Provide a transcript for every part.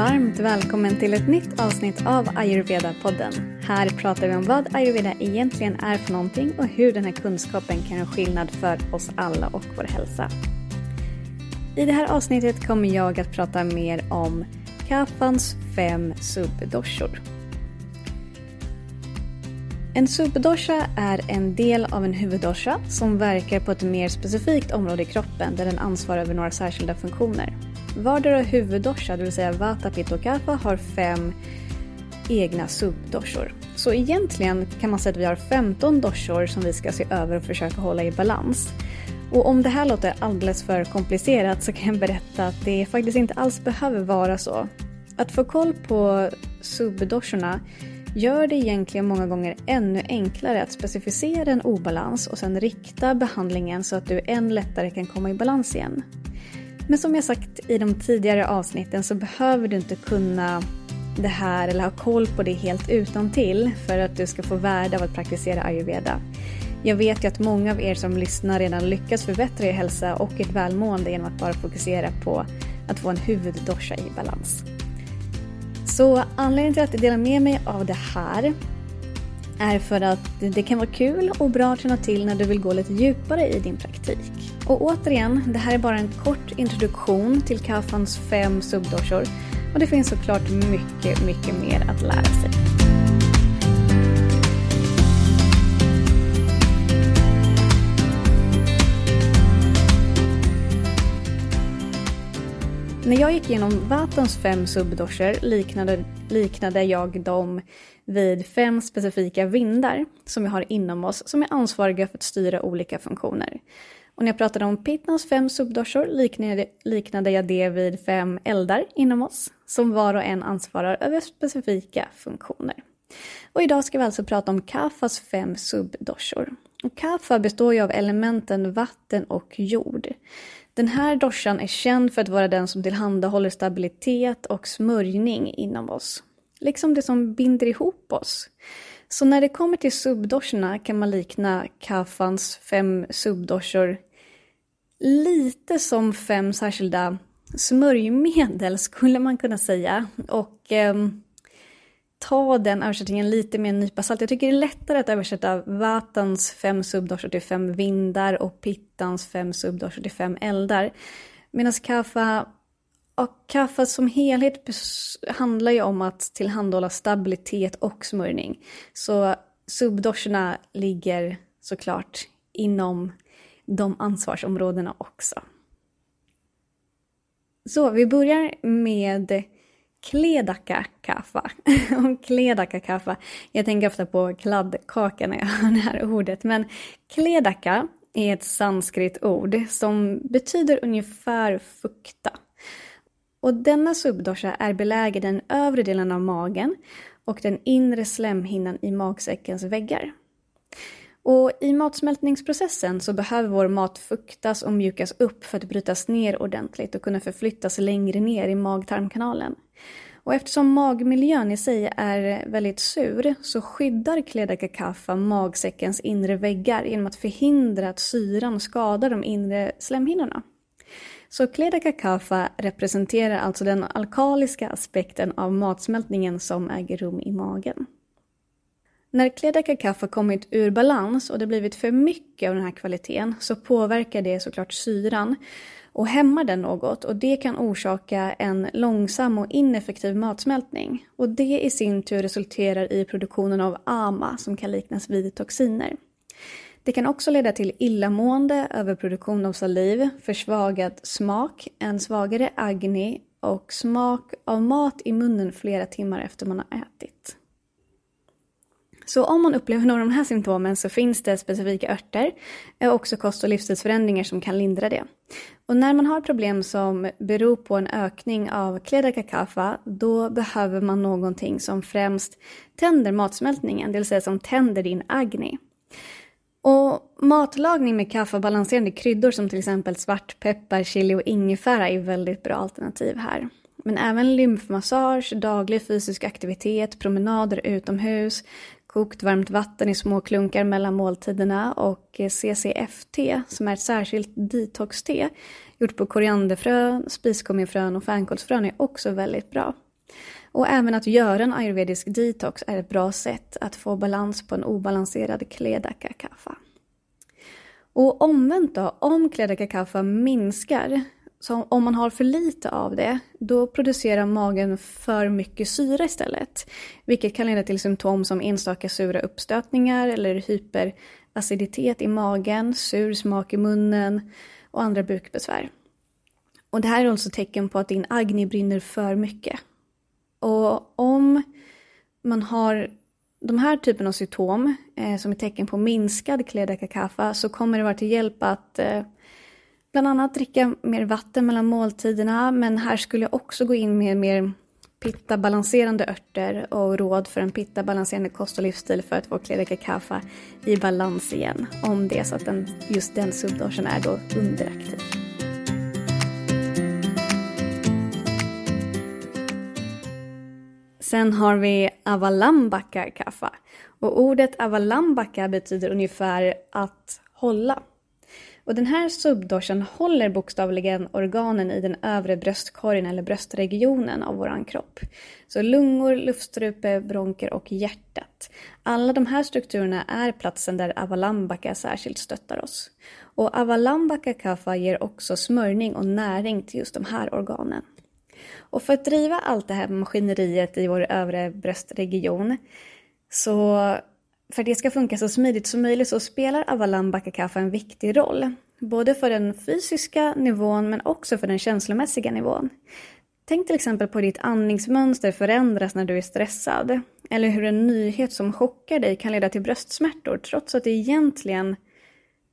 varmt välkommen till ett nytt avsnitt av Ayurveda-podden. Här pratar vi om vad ayurveda egentligen är för någonting och hur den här kunskapen kan göra skillnad för oss alla och vår hälsa. I det här avsnittet kommer jag att prata mer om kaffans fem subdoshor. En subdosha är en del av en huvuddosha som verkar på ett mer specifikt område i kroppen där den ansvarar över några särskilda funktioner. Vardera huvuddosha, det vill säga Vata, Pitta och Kapha, har fem egna subdoshor. Så egentligen kan man säga att vi har 15 doshor som vi ska se över och försöka hålla i balans. Och om det här låter alldeles för komplicerat så kan jag berätta att det faktiskt inte alls behöver vara så. Att få koll på subdoshorna gör det egentligen många gånger ännu enklare att specificera en obalans och sen rikta behandlingen så att du än lättare kan komma i balans igen. Men som jag sagt i de tidigare avsnitten så behöver du inte kunna det här eller ha koll på det helt utan till för att du ska få värde av att praktisera ayurveda. Jag vet ju att många av er som lyssnar redan lyckas förbättra er hälsa och ert välmående genom att bara fokusera på att få en huvuddosha i balans. Så anledningen till att jag delar med mig av det här är för att det kan vara kul och bra att känna till när du vill gå lite djupare i din praktik. Och återigen, det här är bara en kort introduktion till Kafans fem subdoshor och det finns såklart mycket, mycket mer att lära sig. När jag gick igenom Vatans fem subdoshor liknade, liknade jag dem vid fem specifika vindar som vi har inom oss som är ansvariga för att styra olika funktioner. Och när jag pratade om Pittans fem subdoshor liknade, liknade jag det vid fem eldar inom oss som var och en ansvarar över specifika funktioner. Och idag ska vi alltså prata om Kafas fem subdoshor. Och Kafa består ju av elementen vatten och jord. Den här doshan är känd för att vara den som tillhandahåller stabilitet och smörjning inom oss. Liksom det som binder ihop oss. Så när det kommer till subdoshorna kan man likna Kafans fem subdoshor lite som fem särskilda smörjmedel skulle man kunna säga. Och eh, ta den översättningen lite med en nypa salt. Jag tycker det är lättare att översätta Vatans fem subdoshor till fem vindar och Pittans fem subdoshor till fem eldar. Medan kaffa och kaffe som helhet handlar ju om att tillhandahålla stabilitet och smörjning. Så subdoscherna ligger såklart inom de ansvarsområdena också. Så vi börjar med Kledaka kaffa. kledaka kaffa. Jag tänker ofta på kladdkaka när jag hör det här ordet. Men kledaka är ett sanskrit-ord som betyder ungefär fukta. Och denna subdosha är belägen i den övre delen av magen och den inre slemhinnan i magsäckens väggar. Och I matsmältningsprocessen så behöver vår mat fuktas och mjukas upp för att brytas ner ordentligt och kunna förflyttas längre ner i mag-tarmkanalen. Och eftersom magmiljön i sig är väldigt sur så skyddar Kledaka kaffa magsäckens inre väggar genom att förhindra att syran skadar de inre slemhinnorna. Så Kledaka kaffa representerar alltså den alkaliska aspekten av matsmältningen som äger rum i magen. När Kledaka kaffe kommit ur balans och det blivit för mycket av den här kvaliteten så påverkar det såklart syran och hämmar den något och det kan orsaka en långsam och ineffektiv matsmältning. Och det i sin tur resulterar i produktionen av AMA som kan liknas vid toxiner. Det kan också leda till illamående, överproduktion av saliv, försvagad smak, en svagare agni och smak av mat i munnen flera timmar efter man har ätit. Så om man upplever några av de här symptomen så finns det specifika örter och också kost och livsstilsförändringar som kan lindra det. Och när man har problem som beror på en ökning av kledakakafa, då behöver man någonting som främst tänder matsmältningen, det vill säga som tänder din agni. Och matlagning med kaffebalanserande kryddor som till exempel svartpeppar, chili och ingefära är väldigt bra alternativ här. Men även lymfmassage, daglig fysisk aktivitet, promenader utomhus, kokt varmt vatten i små klunkar mellan måltiderna och CCFT som är ett särskilt detox-te gjort på korianderfrön, spiskumminfrön och fänkålsfrön är också väldigt bra. Och även att göra en ayurvedisk detox är ett bra sätt att få balans på en obalanserad kledaka kaffa. Och omvänt då, om kledaka kaffa minskar, så om man har för lite av det, då producerar magen för mycket syre istället. Vilket kan leda till symptom som enstaka sura uppstötningar eller hyperaciditet i magen, sur smak i munnen och andra bukbesvär. Och det här är också tecken på att din agni brinner för mycket. Och om man har de här typen av symptom eh, som är tecken på minskad kledaka så kommer det vara till hjälp att eh, bland annat dricka mer vatten mellan måltiderna men här skulle jag också gå in med mer pitta-balanserande örter och råd för en pitta-balanserande kost och livsstil för att få kledaka i balans igen om det är så att den, just den subdosen är då underaktiv. Sen har vi avalambaka kaffa. Och ordet avalambaka betyder ungefär att hålla. Och den här subdorsen håller bokstavligen organen i den övre bröstkorgen eller bröstregionen av våran kropp. Så lungor, luftstrupe, bronker och hjärtat. Alla de här strukturerna är platsen där avalambaka särskilt stöttar oss. Och avalambaka kaffa ger också smörjning och näring till just de här organen. Och för att driva allt det här maskineriet i vår övre bröstregion så för att det ska funka så smidigt som möjligt så spelar Avalan Kaffe en viktig roll. Både för den fysiska nivån men också för den känslomässiga nivån. Tänk till exempel på ditt andningsmönster förändras när du är stressad. Eller hur en nyhet som chockar dig kan leda till bröstsmärtor trots att det egentligen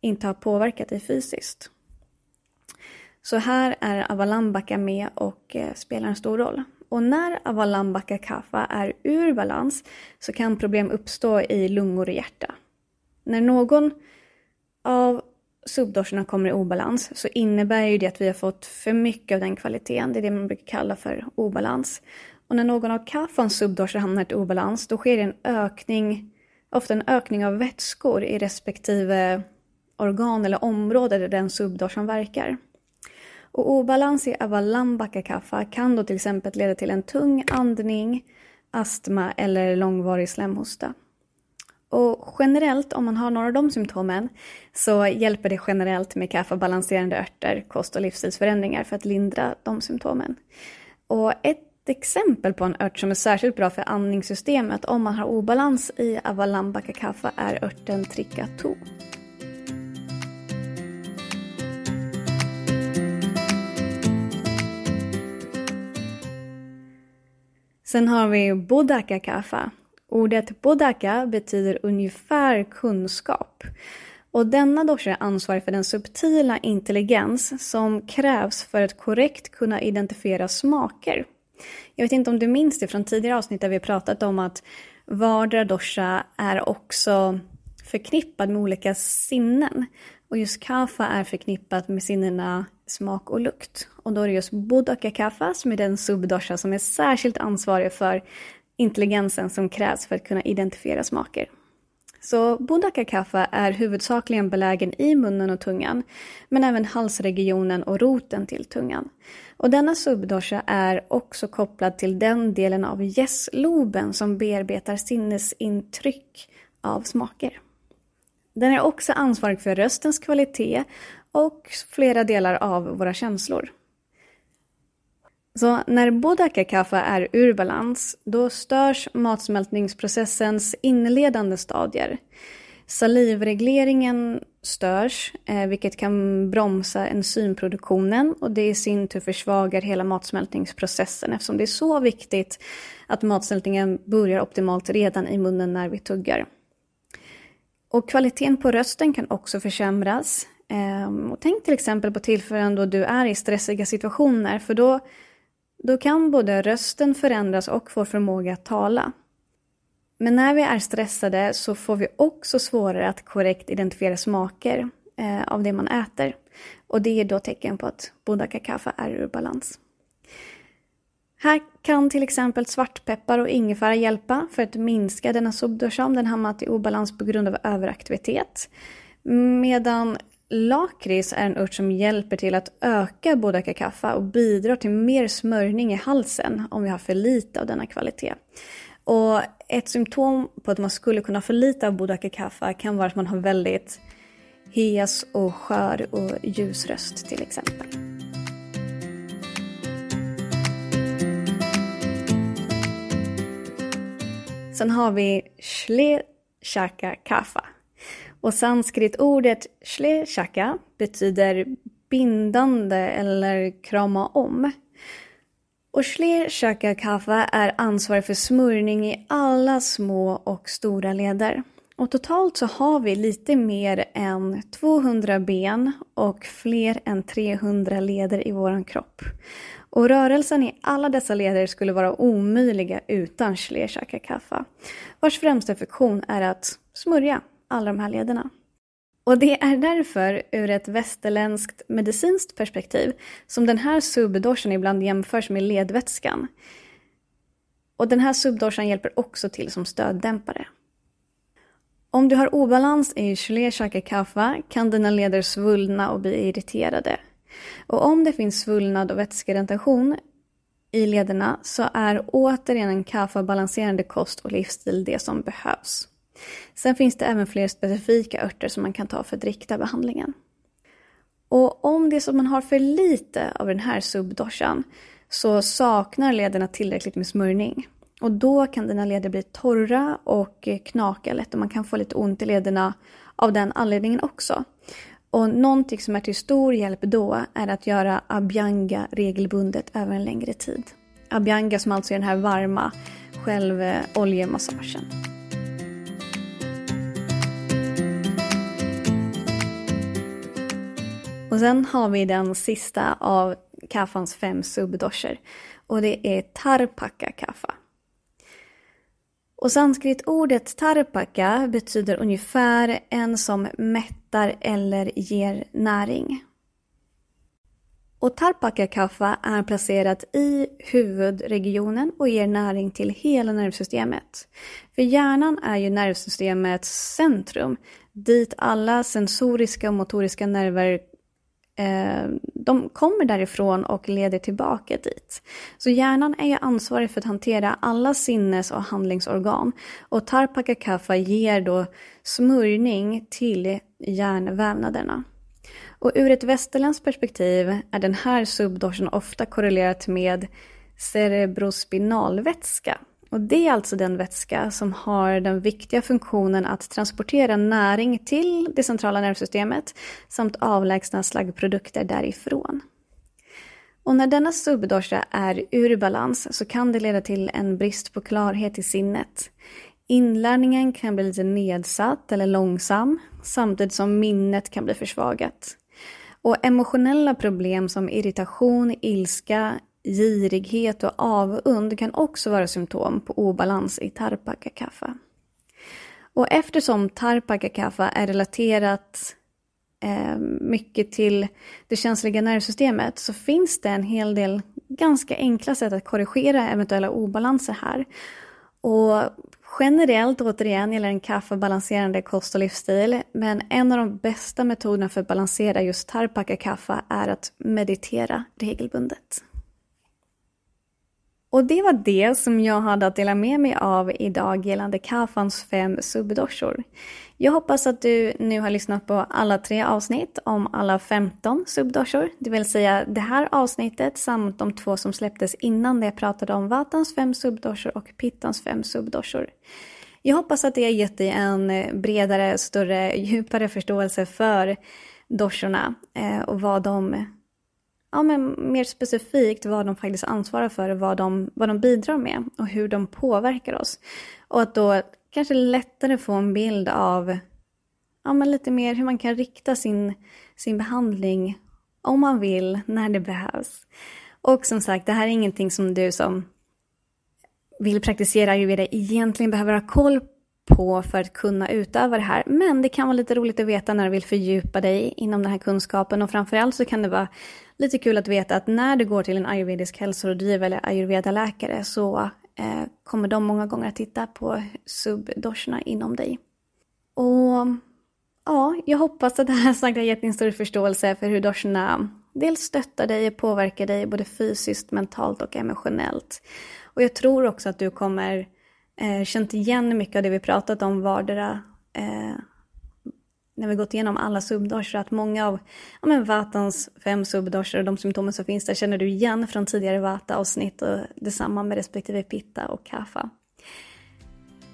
inte har påverkat dig fysiskt. Så här är Avalambaka med och eh, spelar en stor roll. Och när Avalambaka kapha är ur balans så kan problem uppstå i lungor och hjärta. När någon av subdorserna kommer i obalans så innebär ju det att vi har fått för mycket av den kvaliteten. Det är det man brukar kalla för obalans. Och när någon av kaffans subdorser hamnar i obalans då sker en ökning, ofta en ökning av vätskor i respektive organ eller område där den subdorsen verkar. Och obalans i Avalambaka-kaffa kan då till exempel leda till en tung andning, astma eller långvarig slemhosta. Och generellt, om man har några av de symptomen, så hjälper det generellt med kaffebalanserande örter, kost och livsstilsförändringar för att lindra de symptomen. Och ett exempel på en ört som är särskilt bra för andningssystemet om man har obalans i Avalambaka kaffa är örten Trikato. Sen har vi Bodaka kaffa. Ordet Bodaka betyder ungefär kunskap. Och denna dosha är ansvarig för den subtila intelligens som krävs för att korrekt kunna identifiera smaker. Jag vet inte om du minns det från tidigare avsnitt där vi pratat om att vardera dosha är också förknippad med olika sinnen. Och just kaffe är förknippat med sinnena smak och lukt. Och då är det just Bodhaka kaffe som är den subdosha som är särskilt ansvarig för intelligensen som krävs för att kunna identifiera smaker. Så Bodhaka kaffe är huvudsakligen belägen i munnen och tungan, men även halsregionen och roten till tungan. Och denna subdosha är också kopplad till den delen av gässloben som bearbetar sinnesintryck av smaker. Den är också ansvarig för röstens kvalitet och flera delar av våra känslor. Så när Bodaka-kaffe är ur balans, då störs matsmältningsprocessens inledande stadier. Salivregleringen störs, eh, vilket kan bromsa enzymproduktionen och det i sin tur försvagar hela matsmältningsprocessen eftersom det är så viktigt att matsmältningen börjar optimalt redan i munnen när vi tuggar. Och kvaliteten på rösten kan också försämras. Ehm, och tänk till exempel på tillfällen då du är i stressiga situationer för då, då kan både rösten förändras och vår förmåga att tala. Men när vi är stressade så får vi också svårare att korrekt identifiera smaker eh, av det man äter. Och det är då tecken på att bodaka kaffe är ur balans. Här kan till exempel svartpeppar och ingefära hjälpa för att minska denna subdosha om den hamnat i obalans på grund av överaktivitet. Medan lakrits är en ört som hjälper till att öka bodaka kaffa och bidrar till mer smörjning i halsen om vi har för lite av denna kvalitet. Och ett symptom på att man skulle kunna få lite av bodaka kaffa kan vara att man har väldigt hes och skör och ljus röst till exempel. Sen har vi Shle Shaka Kafa. Och sanskritordet Shle Shaka betyder bindande eller krama om. Och Shle Shaka Kafa är ansvarig för smörjning i alla små och stora leder. Och totalt så har vi lite mer än 200 ben och fler än 300 leder i vår kropp. Och rörelsen i alla dessa leder skulle vara omöjliga utan Schlesiaka kaffa, vars främsta funktion är att smörja alla de här lederna. Och det är därför, ur ett västerländskt medicinskt perspektiv, som den här subdorsen ibland jämförs med ledvätskan. Och den här subdoshan hjälper också till som stöddämpare. Om du har obalans i Schlesiaka kaffa kan dina leder svullna och bli irriterade. Och om det finns svullnad och vätskeretention i lederna så är återigen en kaffa-balanserande kost och livsstil det som behövs. Sen finns det även fler specifika örter som man kan ta för att rikta behandlingen. Och om det är så att man har för lite av den här subdoshan så saknar lederna tillräckligt med smörjning. Och då kan dina leder bli torra och knaka lätt och man kan få lite ont i lederna av den anledningen också. Och någonting som är till stor hjälp då är att göra abhyanga regelbundet över en längre tid. Abhyanga som alltså är den här varma självoljemassagen. Och sen har vi den sista av kaffans fem subdosher och det är tarpaka kaffa. Och sanskritordet tarpaka betyder ungefär en som mättar eller ger näring. Och tarpaka-kaffa är placerat i huvudregionen och ger näring till hela nervsystemet. För hjärnan är ju nervsystemets centrum, dit alla sensoriska och motoriska nerver Eh, de kommer därifrån och leder tillbaka dit. Så hjärnan är ju ansvarig för att hantera alla sinnes och handlingsorgan. Och Tarpaka Kapha ger då smörjning till hjärnvävnaderna. Och ur ett västerländskt perspektiv är den här subdoschen ofta korrelerat med cerebrospinalvätska och det är alltså den vätska som har den viktiga funktionen att transportera näring till det centrala nervsystemet samt avlägsna slaggprodukter därifrån. Och när denna subdosha är ur balans så kan det leda till en brist på klarhet i sinnet. Inlärningen kan bli lite nedsatt eller långsam samtidigt som minnet kan bli försvagat. Och emotionella problem som irritation, ilska, girighet och avund kan också vara symptom på obalans i tarpaka-kaffa. Och eftersom tarpaka-kaffa är relaterat eh, mycket till det känsliga nervsystemet så finns det en hel del ganska enkla sätt att korrigera eventuella obalanser här. Och generellt återigen gäller en kaffe balanserande kost och livsstil, men en av de bästa metoderna för att balansera just tarpaka-kaffa är att meditera regelbundet. Och det var det som jag hade att dela med mig av idag gällande Kafans fem subdoshor. Jag hoppas att du nu har lyssnat på alla tre avsnitt om alla 15 subdoshor, det vill säga det här avsnittet samt de två som släpptes innan det jag pratade om Vatans fem subdoshor och Pittans fem subdoshor. Jag hoppas att det har gett dig en bredare, större, djupare förståelse för doshorna eh, och vad de ja, men mer specifikt vad de faktiskt ansvarar för, vad de, vad de bidrar med och hur de påverkar oss. Och att då kanske lättare få en bild av ja, men lite mer hur man kan rikta sin, sin behandling om man vill, när det behövs. Och som sagt, det här är ingenting som du som vill praktisera ayurveda egentligen behöver ha koll på för att kunna utöva det här. Men det kan vara lite roligt att veta när du vill fördjupa dig inom den här kunskapen och framförallt så kan det vara lite kul att veta att när du går till en ayurvedisk hälsorådgivare eller ayurvedaläkare så eh, kommer de många gånger att titta på subdoshorna inom dig. Och ja, jag hoppas att det här sagt har gett en stor förståelse för hur Doshna dels stöttar dig och påverkar dig både fysiskt, mentalt och emotionellt. Och jag tror också att du kommer eh, känt igen mycket av det vi pratat om vardera eh, när vi gått igenom alla subdosor, att många av ja, men Vatans fem subdosor och de symptomen som finns där känner du igen från tidigare Vata-avsnitt och detsamma med respektive Pitta och Kapha.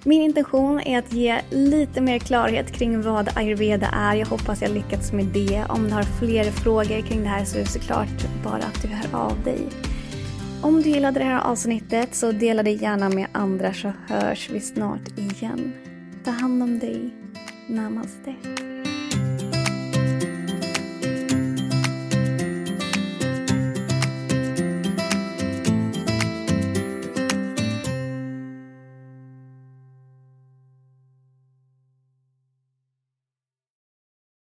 Min intention är att ge lite mer klarhet kring vad ayurveda är. Jag hoppas jag lyckats med det. Om du har fler frågor kring det här så är det såklart bara att du hör av dig. Om du gillade det här avsnittet så dela det gärna med andra så hörs vi snart igen. Ta hand om dig. Namaste.